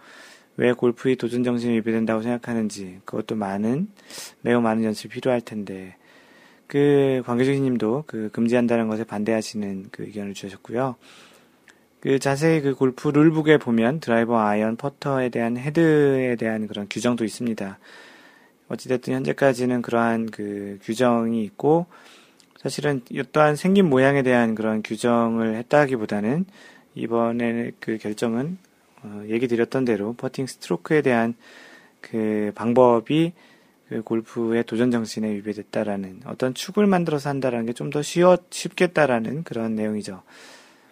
왜 골프의 도전 정신이 위배된다고 생각하는지 그것도 많은 매우 많은 연습이 필요할 텐데 그 광교지기님도 그 금지한다는 것에 반대하시는 그 의견을 주셨고요. 그 자세히 그 골프 rule book에 보면 드라이버, 아이언, 퍼터에 대한 헤드에 대한 그런 규정도 있습니다. 어찌됐든 현재까지는 그러한 그 규정이 있고 사실은 또한 생긴 모양에 대한 그런 규정을 했다기보다는 이번에 그 결정은 어, 얘기 드렸던 대로 퍼팅 스트로크에 대한 그 방법이 그 골프의 도전 정신에 위배됐다라는 어떤 축을 만들어서 한다라는 게 좀 더 쉬워 쉽겠다라는 그런 내용이죠.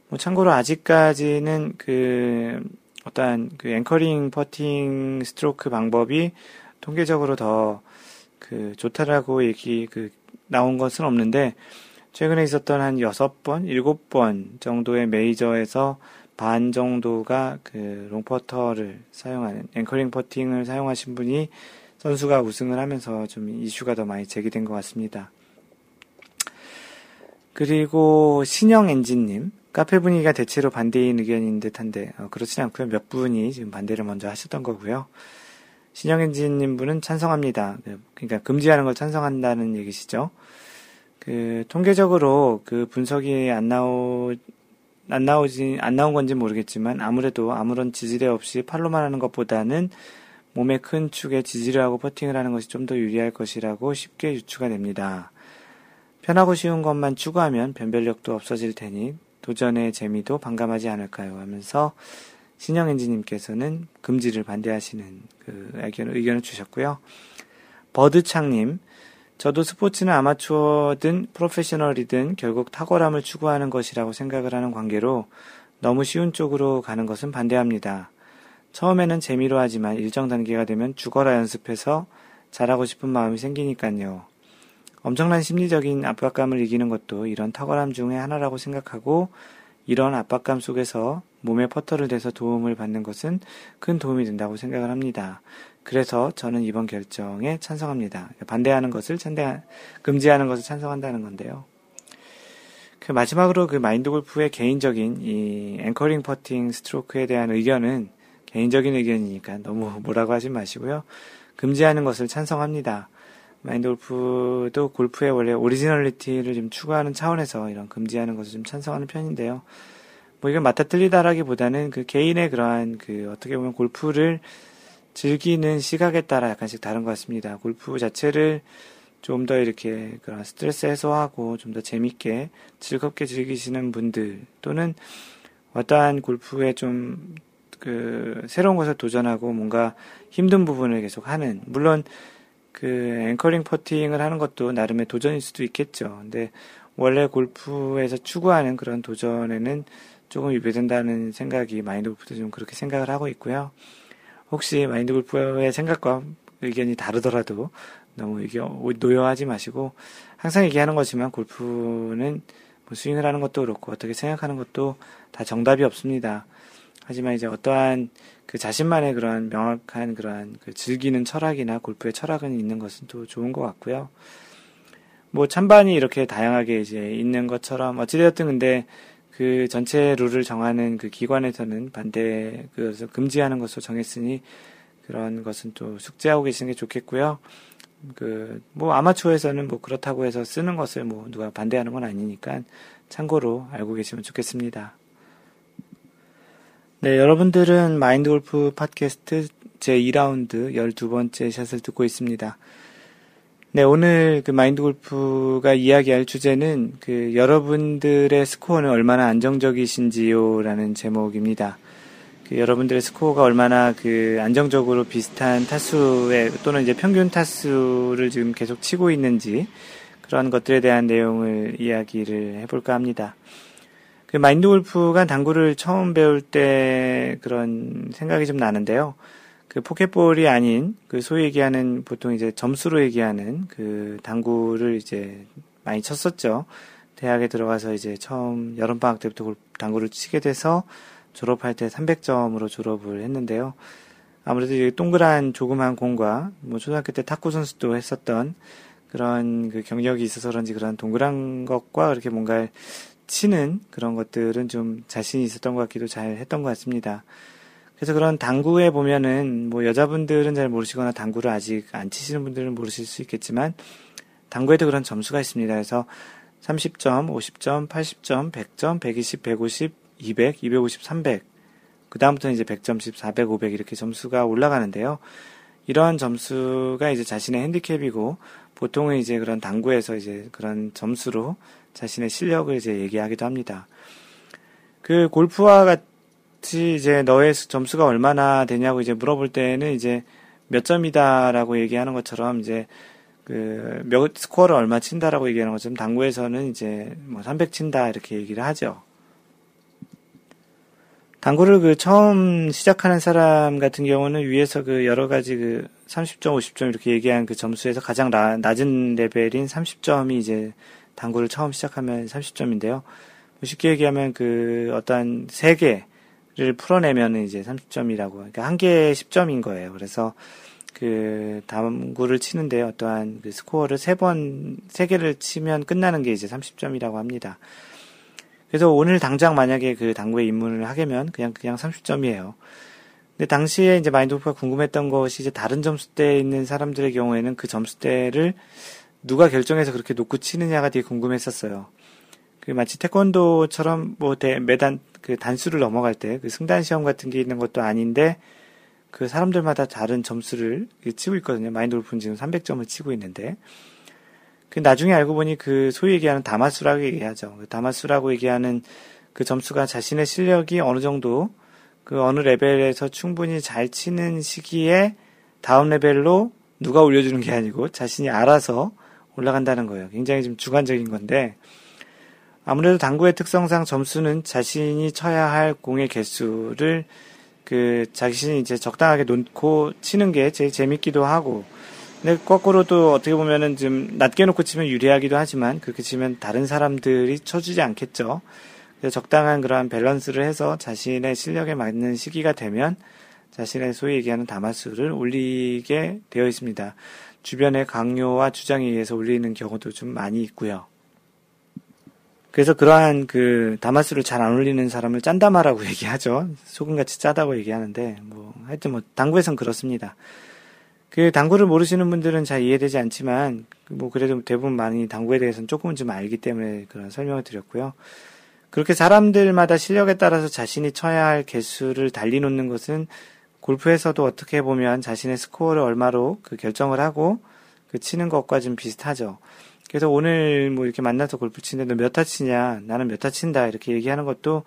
뭐 참고로 아직까지는 그 어떠한 그 anchoring 퍼팅 스트로크 방법이 통계적으로 더 그 좋다라고 얘기 그 나온 것은 없는데 최근에 있었던 한 여섯 번, 일곱 번 정도의 메이저에서 반 정도가 그 롱퍼터를 사용하는 앵커링 퍼팅을 사용하신 분이 선수가 우승을 하면서 좀 이슈가 더 많이 제기된 것 같습니다. 그리고 신영 엔진님 카페 분위기가 대체로 반대인 의견인 듯한데 어, 그렇진 않고요. 몇 분이 지금 반대를 먼저 하셨던 거고요. 신영엔진님 분은 찬성합니다. 그, 그러니까 금지하는 걸 찬성한다는 얘기시죠. 그 통계적으로 그 분석이 안 나오 안 나오지 안 나온 건지 모르겠지만 아무래도 아무런 지지대 없이 팔로만 하는 것보다는 몸의 큰 축에 지지를 하고 퍼팅을 하는 것이 좀 더 유리할 것이라고 쉽게 유추가 됩니다. 편하고 쉬운 것만 추구하면 변별력도 없어질 테니 도전의 재미도 반감하지 않을까요? 하면서 신영 엔지님께서는 금지를 반대하시는 그 의견, 의견을 주셨고요. 버드창님, 저도 스포츠는 아마추어든 프로페셔널이든 결국 탁월함을 추구하는 것이라고 생각을 하는 관계로 너무 쉬운 쪽으로 가는 것은 반대합니다. 처음에는 재미로 하지만 일정 단계가 되면 죽어라 연습해서 잘하고 싶은 마음이 생기니까요. 엄청난 심리적인 압박감을 이기는 것도 이런 탁월함 중의 하나라고 생각하고 이런 압박감 속에서 몸에 퍼터를 대서 도움을 받는 것은 큰 도움이 된다고 생각을 합니다. 그래서 저는 이번 결정에 찬성합니다. 반대하는 것을 찬대, 금지하는 것을 찬성한다는 건데요. 그 마지막으로 그 마인드 골프의 개인적인 이 anchoring 퍼팅 스트로크에 대한 의견은 개인적인 의견이니까 너무 뭐라고 하지 마시고요. 금지하는 것을 찬성합니다. 마인드 골프도 골프의 원래 originality를 좀 추구하는 차원에서 이런 금지하는 것을 좀 찬성하는 편인데요. 뭐 이건 맞다 틀리다라기보다는 그 개인의 그러한 그 어떻게 보면 골프를 즐기는 시각에 따라 약간씩 다른 것 같습니다. 골프 자체를 좀 더 이렇게 그런 스트레스 해소하고 좀 더 재밌게 즐겁게 즐기시는 분들 또는 어떠한 골프에 좀 그 새로운 것을 도전하고 뭔가 힘든 부분을 계속 하는 물론 그 앵커링 퍼팅을 하는 것도 나름의 도전일 수도 있겠죠. 근데 원래 골프에서 추구하는 그런 도전에는 조금 위배된다는 생각이 마인드 골프도 좀 그렇게 생각을 하고 있고요. 혹시 마인드 골프의 생각과 의견이 다르더라도 너무 의견 노여하지 마시고 항상 얘기하는 거지만 골프는 뭐 스윙을 하는 것도 그렇고 어떻게 생각하는 것도 다 정답이 없습니다. 하지만 이제 어떠한 그 자신만의 그런 명확한 그러한 그 즐기는 철학이나 골프의 철학은 있는 것은 또 좋은 것 같고요. 뭐 찬반이 이렇게 다양하게 이제 있는 것처럼 어찌되었든 근데 그 전체 룰을 정하는 그 기관에서는 반대 그래서 금지하는 것으로 정했으니 그런 것은 또 숙제하고 계시는 게 좋겠고요. 그 뭐 아마추어에서는 뭐 그렇다고 해서 쓰는 것을 뭐 누가 반대하는 건 아니니까 참고로 알고 계시면 좋겠습니다. 네, 여러분들은 마인드 골프 팟캐스트 제 2라운드 12번째 샷을 듣고 있습니다. 네, 오늘 그 마인드 골프가 이야기할 주제는 그 여러분들의 스코어는 얼마나 안정적이신지요라는 제목입니다. 그 여러분들의 스코어가 얼마나 그 안정적으로 비슷한 타수의 또는 이제 평균 타수를 지금 계속 치고 있는지 그런 것들에 대한 내용을 이야기를 해볼까 합니다. 그 마인드 골프가 당구를 처음 배울 때 그런 생각이 좀 나는데요. 그 포켓볼이 아닌 그 소위 얘기하는 보통 이제 점수로 얘기하는 그 당구를 이제 많이 쳤었죠. 대학에 들어가서 이제 처음 여름방학 때부터 당구를 치게 돼서 졸업할 때 300점으로 졸업을 했는데요. 아무래도 이제 동그란 조그만 공과 뭐 초등학교 때 탁구 선수도 했었던 그런 그 경력이 있어서 그런지 그런 동그란 것과 그렇게 뭔가 치는 그런 것들은 좀 자신이 있었던 것 같기도 잘 했던 것 같습니다. 그래서 그런 당구에 보면은 뭐 여자분들은 잘 모르시거나 당구를 아직 안 치시는 분들은 모르실 수 있겠지만 당구에도 그런 점수가 있습니다. 그래서 30점, 50점, 80점, 100점, 120, 150, 200, 250, 300. 그 다음부터는 이제 100점씩 400, 500 이렇게 점수가 올라가는데요. 이러한 점수가 이제 자신의 핸디캡이고 보통은 이제 그런 당구에서 이제 그런 점수로 자신의 실력을 이제 얘기하기도 합니다. 그 골프와 같이 이제 너의 점수가 얼마나 되냐고 이제 물어볼 때는 이제 몇 점이다라고 얘기하는 것처럼 이제 그몇 스코어를 얼마 친다라고 얘기하는 것처럼 당구에서는 이제 뭐 300 친다 이렇게 얘기를 하죠. 당구를 그 처음 시작하는 사람 같은 경우는 위에서 그 여러 가지 그 30점, 50점 이렇게 얘기한 그 점수에서 가장 나, 낮은 레벨인 30점이 이제 당구를 처음 시작하면 30점인데요. 뭐 쉽게 얘기하면 그 어떤 세 개를 풀어내면 이제 30점이라고. 그러니까 한 개에 10점인 거예요. 그래서 그 당구를 치는데 어떠한 그 스코어를 세 번, 세 개를 치면 끝나는 게 이제 30점이라고 합니다. 그래서 오늘 당장 만약에 그 당구에 입문을 하게면 그냥, 그냥 30점이에요. 근데 당시에 이제 마인드오프가 궁금했던 것이 이제 다른 점수대에 있는 사람들의 경우에는 그 점수대를 누가 결정해서 그렇게 놓고 치느냐가 되게 궁금했었어요. 그 마치 태권도처럼 뭐 대, 매단 그 단수를 넘어갈 때 그 승단 시험 같은 게 있는 것도 아닌데 그 사람들마다 다른 점수를 치고 있거든요. 마인드 골프는 지금 300점을 치고 있는데 그 나중에 알고 보니 그 소위 얘기하는 다마수라고 얘기하죠. 그 다마수라고 얘기하는 그 점수가 자신의 실력이 어느 정도 그 어느 레벨에서 충분히 잘 치는 시기에 다음 레벨로 누가 올려주는 게 아니고 자신이 알아서 올라간다는 거예요. 굉장히 좀 주관적인 건데 아무래도 당구의 특성상 점수는 자신이 쳐야 할 공의 개수를 그 자신이 이제 적당하게 놓고 치는 게 제일 재밌기도 하고 근데 거꾸로 또 어떻게 보면은 좀 낮게 놓고 치면 유리하기도 하지만 그렇게 치면 다른 사람들이 쳐주지 않겠죠. 적당한 그러한 밸런스를 해서 자신의 실력에 맞는 시기가 되면 자신의 소위 얘기하는 다마수를 올리게 되어 있습니다. 주변의 강요와 주장에 의해서 올리는 경우도 좀 많이 있고요. 그래서 그러한 그 다마수를 잘 안 올리는 사람을 짠다마라고 얘기하죠. 소금같이 짜다고 얘기하는데 뭐 하여튼 뭐 당구에선 그렇습니다. 그 당구를 모르시는 분들은 잘 이해되지 않지만 뭐 그래도 대부분 많이 당구에 대해서는 조금은 좀 알기 때문에 그런 설명을 드렸고요. 그렇게 사람들마다 실력에 따라서 자신이 쳐야 할 개수를 달리 놓는 것은 골프에서도 어떻게 보면 자신의 스코어를 얼마로 그 결정을 하고 그 치는 것과 좀 비슷하죠. 그래서 오늘 뭐 이렇게 만나서 골프 치는데 너 몇 타 치냐? 나는 몇 타 친다. 이렇게 얘기하는 것도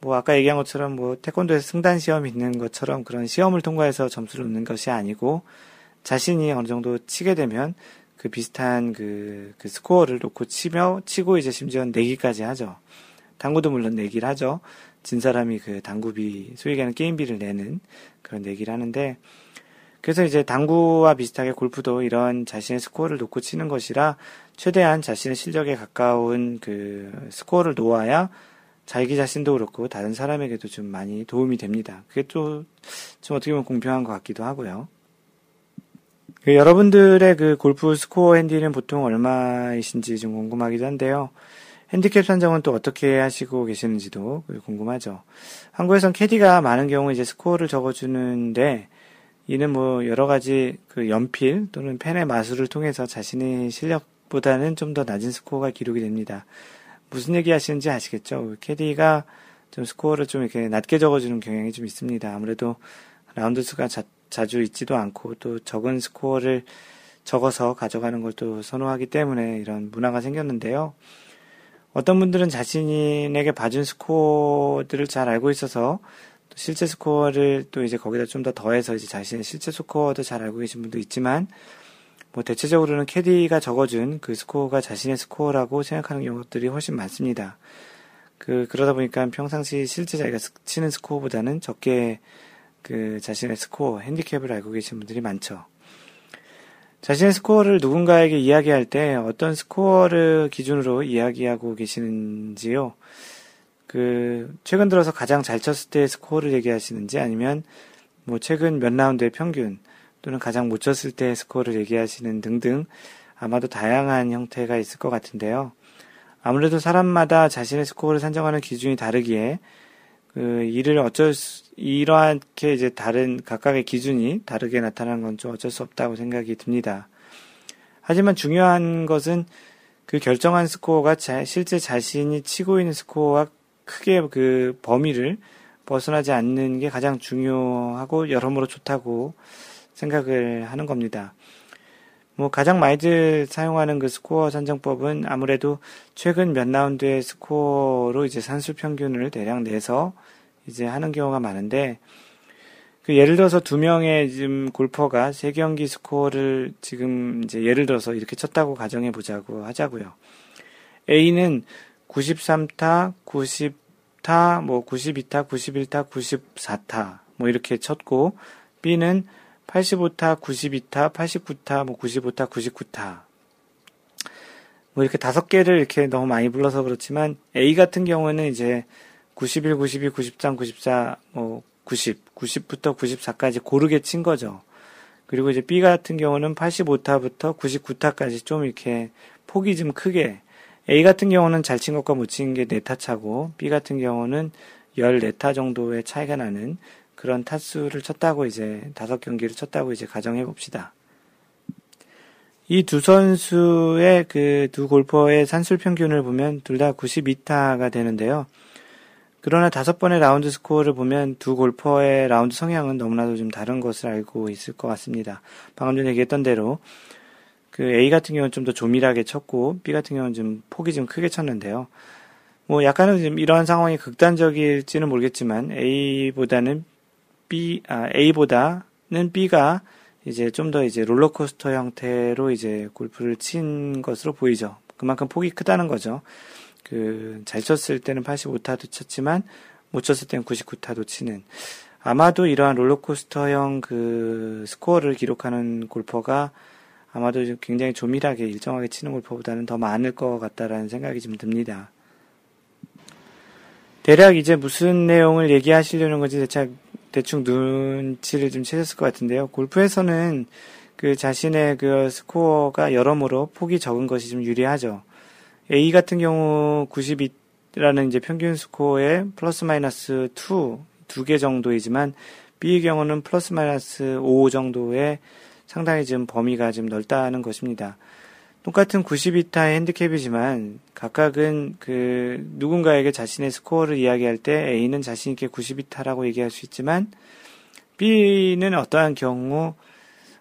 뭐 아까 얘기한 것처럼 뭐 태권도에서 승단 시험 있는 것처럼 그런 시험을 통과해서 점수를 얻는 것이 아니고 자신이 어느 정도 치게 되면 그 비슷한 그, 그 스코어를 놓고 치며 치고 이제 심지어 내기까지 하죠. 당구도 물론 내기를 하죠. 진 사람이 그 당구비 소위 얘기하는 게임비를 내는 그런 내기를 하는데 그래서 이제 당구와 비슷하게 골프도 이런 자신의 스코어를 놓고 치는 것이라 최대한 자신의 실력에 가까운 그 스코어를 놓아야 자기 자신도 그렇고 다른 사람에게도 좀 많이 도움이 됩니다. 그게 또 좀 어떻게 보면 공평한 것 같기도 하고요. 그 여러분들의 그 골프 스코어 핸디는 보통 얼마이신지 좀 궁금하기도 한데요. 핸디캡 산정은 또 어떻게 하시고 계시는지도 궁금하죠. 한국에선 캐디가 많은 경우 이제 스코어를 적어주는데 이는 뭐 여러 가지 그 연필 또는 펜의 마술을 통해서 자신의 실력보다는 좀 더 낮은 스코어가 기록이 됩니다. 무슨 얘기 하시는지 아시겠죠? 캐디가 좀 스코어를 좀 이렇게 낮게 적어주는 경향이 좀 있습니다. 아무래도 라운드 수가 자, 자주 있지도 않고 또 적은 스코어를 적어서 가져가는 걸 또 선호하기 때문에 이런 문화가 생겼는데요. 어떤 분들은 자신에게 봐준 스코어들을 잘 알고 있어서 또 실제 스코어를 또 이제 거기다 좀 더 더해서 이제 자신의 실제 스코어도 잘 알고 계신 분도 있지만 뭐 대체적으로는 캐디가 적어준 그 스코어가 자신의 스코어라고 생각하는 경우들이 훨씬 많습니다. 그 그러다 보니까 평상시 실제 자기가 치는 스코어보다는 적게 그 자신의 스코어 핸디캡을 알고 계신 분들이 많죠. 자신의 스코어를 누군가에게 이야기할 때 어떤 스코어를 기준으로 이야기하고 계시는지요? 그, 최근 들어서 가장 잘 쳤을 때 스코어를 얘기하시는지 아니면 뭐 최근 몇 라운드의 평균 또는 가장 못 쳤을 때 스코어를 얘기하시는 등등 아마도 다양한 형태가 있을 것 같은데요. 아무래도 사람마다 자신의 스코어를 산정하는 기준이 다르기에 그 일을 어쩔 수, 이러하게 이제 다른 각각의 기준이 다르게 나타나는 건 좀 어쩔 수 없다고 생각이 듭니다. 하지만 중요한 것은 그 결정한 스코어가 자, 실제 자신이 치고 있는 스코어와 크게 그 범위를 벗어나지 않는 게 가장 중요하고 여러모로 좋다고 생각을 하는 겁니다. 뭐 가장 많이들 사용하는 그 스코어 산정법은 아무래도 최근 몇 라운드의 스코어로 이제 산술 평균을 대략 내서 이제 하는 경우가 많은데 그 예를 들어서 두 명의 지금 골퍼가 세 경기 스코어를 지금 이제 예를 들어서 이렇게 쳤다고 가정해 보자고 하자고요. A는 93타, 90타, 뭐 92타, 91타, 94타 뭐 이렇게 쳤고 B는 85타, 92타, 89타, 뭐 95타, 99타. 뭐 이렇게 다섯 개를 이렇게 너무 많이 불러서 그렇지만 A 같은 경우는 이제 91, 92, 93, 94, 뭐 90, 90부터 94까지 고르게 친 거죠. 그리고 이제 B 같은 경우는 85타부터 99타까지 좀 이렇게 폭이 좀 크게 A 같은 경우는 잘 친 것과 못 친 게 4타 차고 B 같은 경우는 14타 정도의 차이가 나는 그런 타수를 쳤다고 이제 다섯 경기를 쳤다고 이제 가정해 봅시다. 이 두 선수의 그 두 골퍼의 산술 평균을 보면 둘 다 92타가 되는데요. 그러나 다섯 번의 라운드 스코어를 보면 두 골퍼의 라운드 성향은 너무나도 좀 다른 것을 알고 있을 것 같습니다. 방금 전에 얘기했던 대로 그 A 같은 경우는 좀 더 조밀하게 쳤고 B 같은 경우는 좀 폭이 좀 크게 쳤는데요. 뭐 약간은 좀 이러한 상황이 극단적일지는 모르겠지만 A보다는 B 아 A보다는 B가 이제 좀 더 이제 롤러코스터 형태로 이제 골프를 친 것으로 보이죠. 그만큼 폭이 크다는 거죠. 그 잘 쳤을 때는 85타도 쳤지만 못 쳤을 때는 99타도 치는 아마도 이러한 롤러코스터형 그 스코어를 기록하는 골퍼가 아마도 굉장히 조밀하게 일정하게 치는 골퍼보다는 더 많을 것 같다라는 생각이 좀 듭니다. 대략 이제 무슨 내용을 얘기하시려는 건지 대충, 대충 눈치를 좀 채셨을 것 같은데요. 골프에서는 그 자신의 그 스코어가 여러모로 폭이 적은 것이 좀 유리하죠. A 같은 경우 92라는 이제 평균 스코어에 플러스 마이너스 2, 두 개 정도이지만 B의 경우는 플러스 마이너스 5 정도의 상당히 좀 범위가 좀 넓다는 것입니다. 똑같은 92타의 핸디캡이지만 각각은 그 누군가에게 자신의 스코어를 이야기할 때 A는 자신있게 92타라고 얘기할 수 있지만 B는 어떠한 경우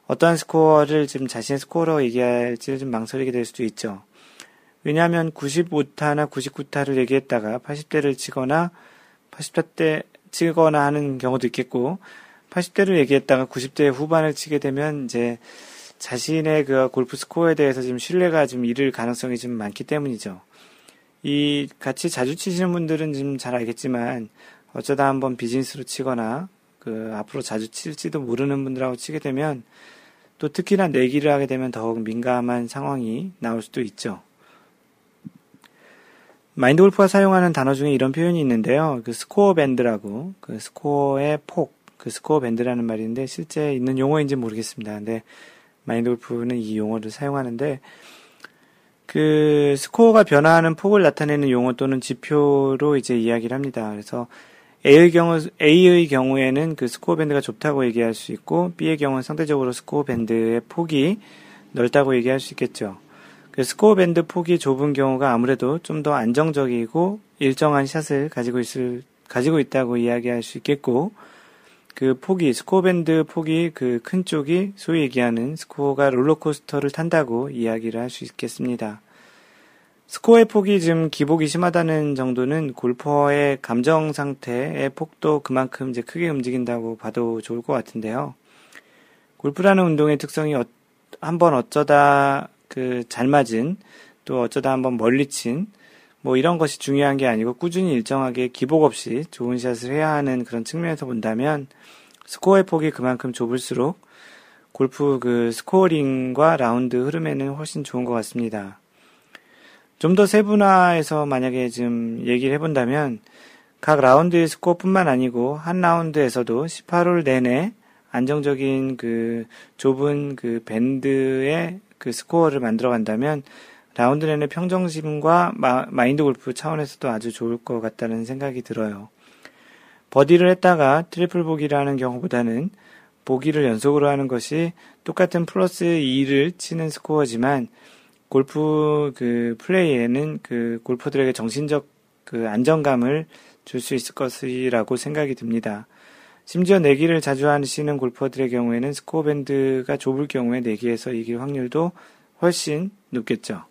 어떠한 스코어를 지금 자신의 스코어라고 얘기할지를 좀 망설이게 될 수도 있죠. 왜냐하면 95타나 99타를 얘기했다가 80대를 치거나 80대 치거나 하는 경우도 있겠고 80대를 얘기했다가 90대 후반을 치게 되면 이제 자신의 그 골프 스코어에 대해서 지금 신뢰가 좀 잃을 가능성이 좀 많기 때문이죠. 이 같이 자주 치시는 분들은 좀잘 알겠지만 어쩌다 한번 비즈니스로 치거나 그 앞으로 자주 칠지도 모르는 분들하고 치게 되면 또 특히나 내기를 하게 되면 더욱 민감한 상황이 나올 수도 있죠. 마인드 골프가 사용하는 단어 중에 이런 표현이 있는데요. 그 score band라고 그 스코어의 폭, 그 score band라는 말인데 실제 있는 용어인지 모르겠습니다. 근데 마인드 골프는 이 용어를 사용하는데 그 스코어가 변화하는 폭을 나타내는 용어 또는 지표로 이제 이야기를 합니다. 그래서 A의 경우 A의 경우에는 그 스코어 밴드가 좁다고 얘기할 수 있고 B의 경우는 상대적으로 스코어 밴드의 폭이 넓다고 얘기할 수 있겠죠. 그 스코어 밴드 폭이 좁은 경우가 아무래도 좀 더 안정적이고 일정한 샷을 가지고 있을 가지고 있다고 이야기할 수 있겠고 그 폭이, 스코어 밴드 폭이 그 큰 쪽이 소위 얘기하는 스코어가 롤러코스터를 탄다고 이야기를 할 수 있겠습니다. 스코어의 폭이 좀 기복이 심하다는 정도는 골퍼의 감정 상태의 폭도 그만큼 이제 크게 움직인다고 봐도 좋을 것 같은데요. 골프라는 운동의 특성이 어, 한번 어쩌다 그 잘 맞은 또 어쩌다 한번 멀리 친 뭐 이런 것이 중요한 게 아니고 꾸준히 일정하게 기복 없이 좋은 샷을 해야 하는 그런 측면에서 본다면 스코어의 폭이 그만큼 좁을수록 골프 그 scoring과 라운드 흐름에는 훨씬 좋은 것 같습니다. 좀 더 세분화해서 만약에 좀 얘기를 해본다면 각 라운드의 스코어뿐만 아니고 한 라운드에서도 18홀 내내 안정적인 그 좁은 그 밴드의 그 스코어를 만들어 간다면 라운드 내내 평정심과 마, 인드 골프 차원에서도 아주 좋을 것 같다는 생각이 들어요. 버디를 했다가 트리플 보기를 하는 경우보다는 보기를 연속으로 하는 것이 똑같은 플러스 2를 치는 스코어지만 골프 그 플레이에는 그 골퍼들에게 정신적 그 안정감을 줄 수 있을 것이라고 생각이 듭니다. 심지어 내기를 자주 하시는 골퍼들의 경우에는 스코어 밴드가 좁을 경우에 내기에서 이길 확률도 훨씬 높겠죠.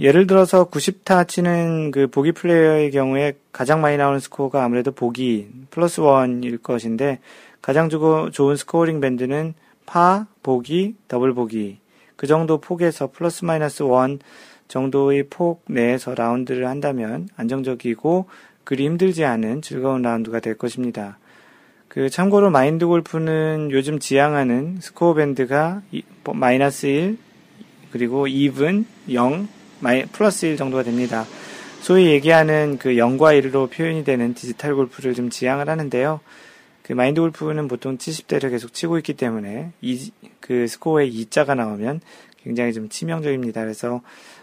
예를 들어서 90타 치는 그 보기 플레이어의 경우에 가장 많이 나오는 스코어가 아무래도 보기 플러스 one일 것인데 가장 좋은 scoring 밴드는 파, 보기, 더블 보기 그 정도 폭에서 플러스 마이너스 one 정도의 폭 내에서 라운드를 한다면 안정적이고 그리 힘들지 않은 즐거운 라운드가 될 것입니다. 그 참고로 마인드 골프는 요즘 지향하는 스코어 밴드가 마이너스 1 그리고 even 0 마이, 플러스 1 정도가 됩니다. 소위 얘기하는 그 0과 1로 표현이 되는 디지털 골프를 좀 지향을 하는데요. 그 마인드 골프는 보통 70대를 계속 치고 있기 때문에 이, 그 스코어에 2자가 나오면 굉장히 좀 치명적입니다. 그래서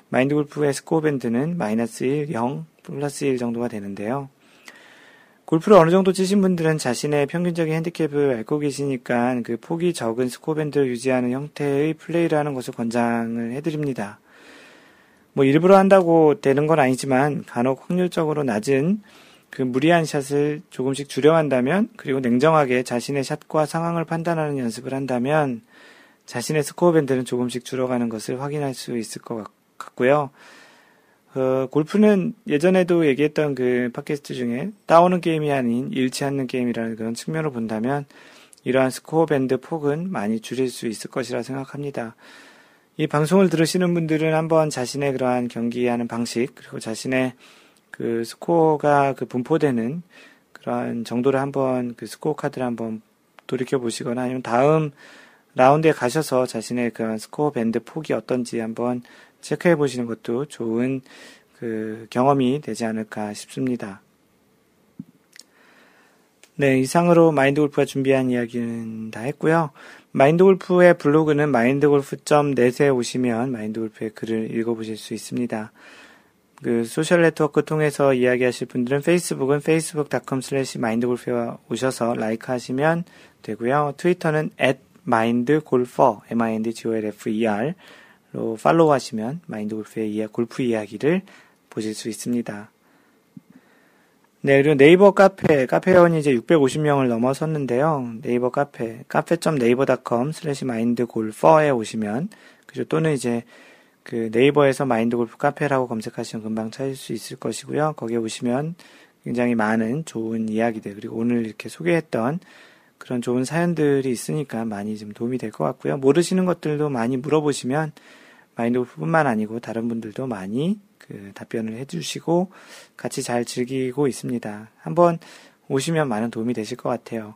마인드 골프의 스코어 밴드는 마이너스 1, 0, 플러스 1 정도가 되는데요. 골프를 어느 정도 치신 분들은 자신의 평균적인 핸디캡을 알고 계시니까 그 폭이 적은 스코어 밴드를 유지하는 형태의 플레이를 하는 것을 권장을 해드립니다. 뭐 일부러 한다고 되는 건 아니지만 간혹 확률적으로 낮은 그 무리한 샷을 조금씩 줄여간다면 그리고 냉정하게 자신의 샷과 상황을 판단하는 연습을 한다면 자신의 스코어 밴드는 조금씩 줄어가는 것을 확인할 수 있을 것 같고요. 어, 골프는 예전에도 얘기했던 그 팟캐스트 중에 따오는 게임이 아닌 잃지 않는 게임이라는 그런 측면으로 본다면 이러한 스코어 밴드 폭은 많이 줄일 수 있을 것이라 생각합니다. 이 방송을 들으시는 분들은 한번 자신의 그러한 경기하는 방식 그리고 자신의 그 스코어가 그 분포되는 그러한 정도를 한번 그 스코어 카드를 한번 돌이켜 보시거나 아니면 다음 라운드에 가셔서 자신의 그런 스코어 밴드 폭이 어떤지 한번 체크해 보시는 것도 좋은 그 경험이 되지 않을까 싶습니다. 네, 이상으로 마인드 골프가 준비한 이야기는 다 했고요. 마인드 골프의 블로그는 마인드골프.net에 오시면 마인드 골프의 글을 읽어보실 수 있습니다. 그 소셜 네트워크 통해서 이야기하실 분들은 페이스북은 facebook.com slash mindgolf에 오셔서 like 하시면 되고요. 트위터는 at mindgolfer, m-i-n-d-g-o-l-f-e-r 로 follow 하시면 마인드 골프의 골프 이야기를 보실 수 있습니다. 네, 그리고 네이버 카페, 카페 회원이 이제 650명을 넘어섰는데요. 네이버 카페, cafe.naver.com slash 마인드 골퍼에 오시면, 그죠. 또는 이제 그 네이버에서 마인드 골프 카페라고 검색하시면 금방 찾을 수 있을 것이고요. 거기에 오시면 굉장히 많은 좋은 이야기들, 그리고 오늘 이렇게 소개했던 그런 좋은 사연들이 있으니까 많이 좀 도움이 될 것 같고요. 모르시는 것들도 많이 물어보시면 마인드골프뿐만 아니고 다른 분들도 많이 그 답변을 해주시고 같이 잘 즐기고 있습니다. 한번 오시면 많은 도움이 되실 것 같아요.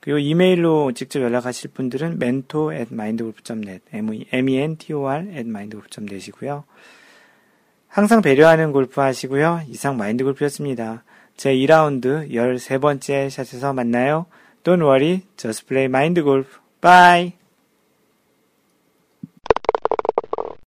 그리고 이메일로 직접 연락하실 분들은 mentor at mindgolf.net, m-e-n-t-o-r at mindgolf.net이고요. 항상 배려하는 골프 하시고요. 이상 마인드 골프였습니다. 제 2라운드 13번째 샷에서 만나요. Don't worry, just play mind golf. Bye!